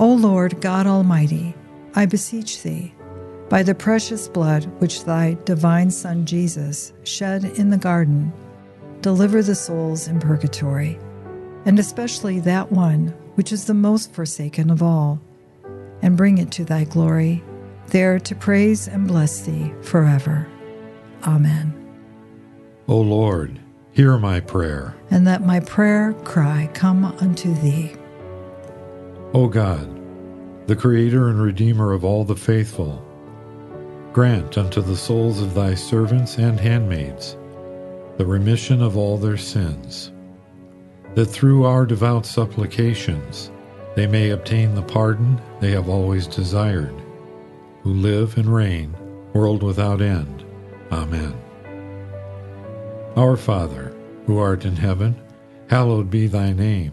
O Lord God Almighty, I beseech thee, by the precious blood which thy divine Son Jesus shed in the garden, deliver the souls in purgatory, and especially that one which is the most forsaken of all, and bring it to thy glory, there to praise and bless thee forever. Amen. O Lord, hear my prayer. And let my prayer cry come unto thee. O God, the Creator and Redeemer of all the faithful, grant unto the souls of thy servants and handmaids the remission of all their sins, that through our devout supplications they may obtain the pardon they have always desired, who live and reign, world without end. Amen. Our Father, who art in heaven, hallowed be thy name.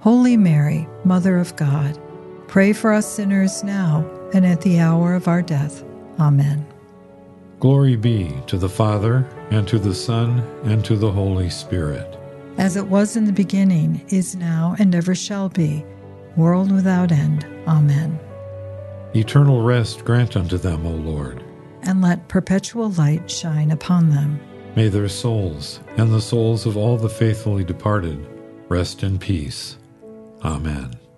Holy Mary, Mother of God, pray for us sinners now and at the hour of our death. Amen. Glory be to the Father, and to the Son, and to the Holy Spirit. As it was in the beginning, is now, and ever shall be, world without end. Amen. Eternal rest grant unto them, O Lord. And let perpetual light shine upon them. May their souls, and the souls of all the faithfully departed, rest in peace. Amen.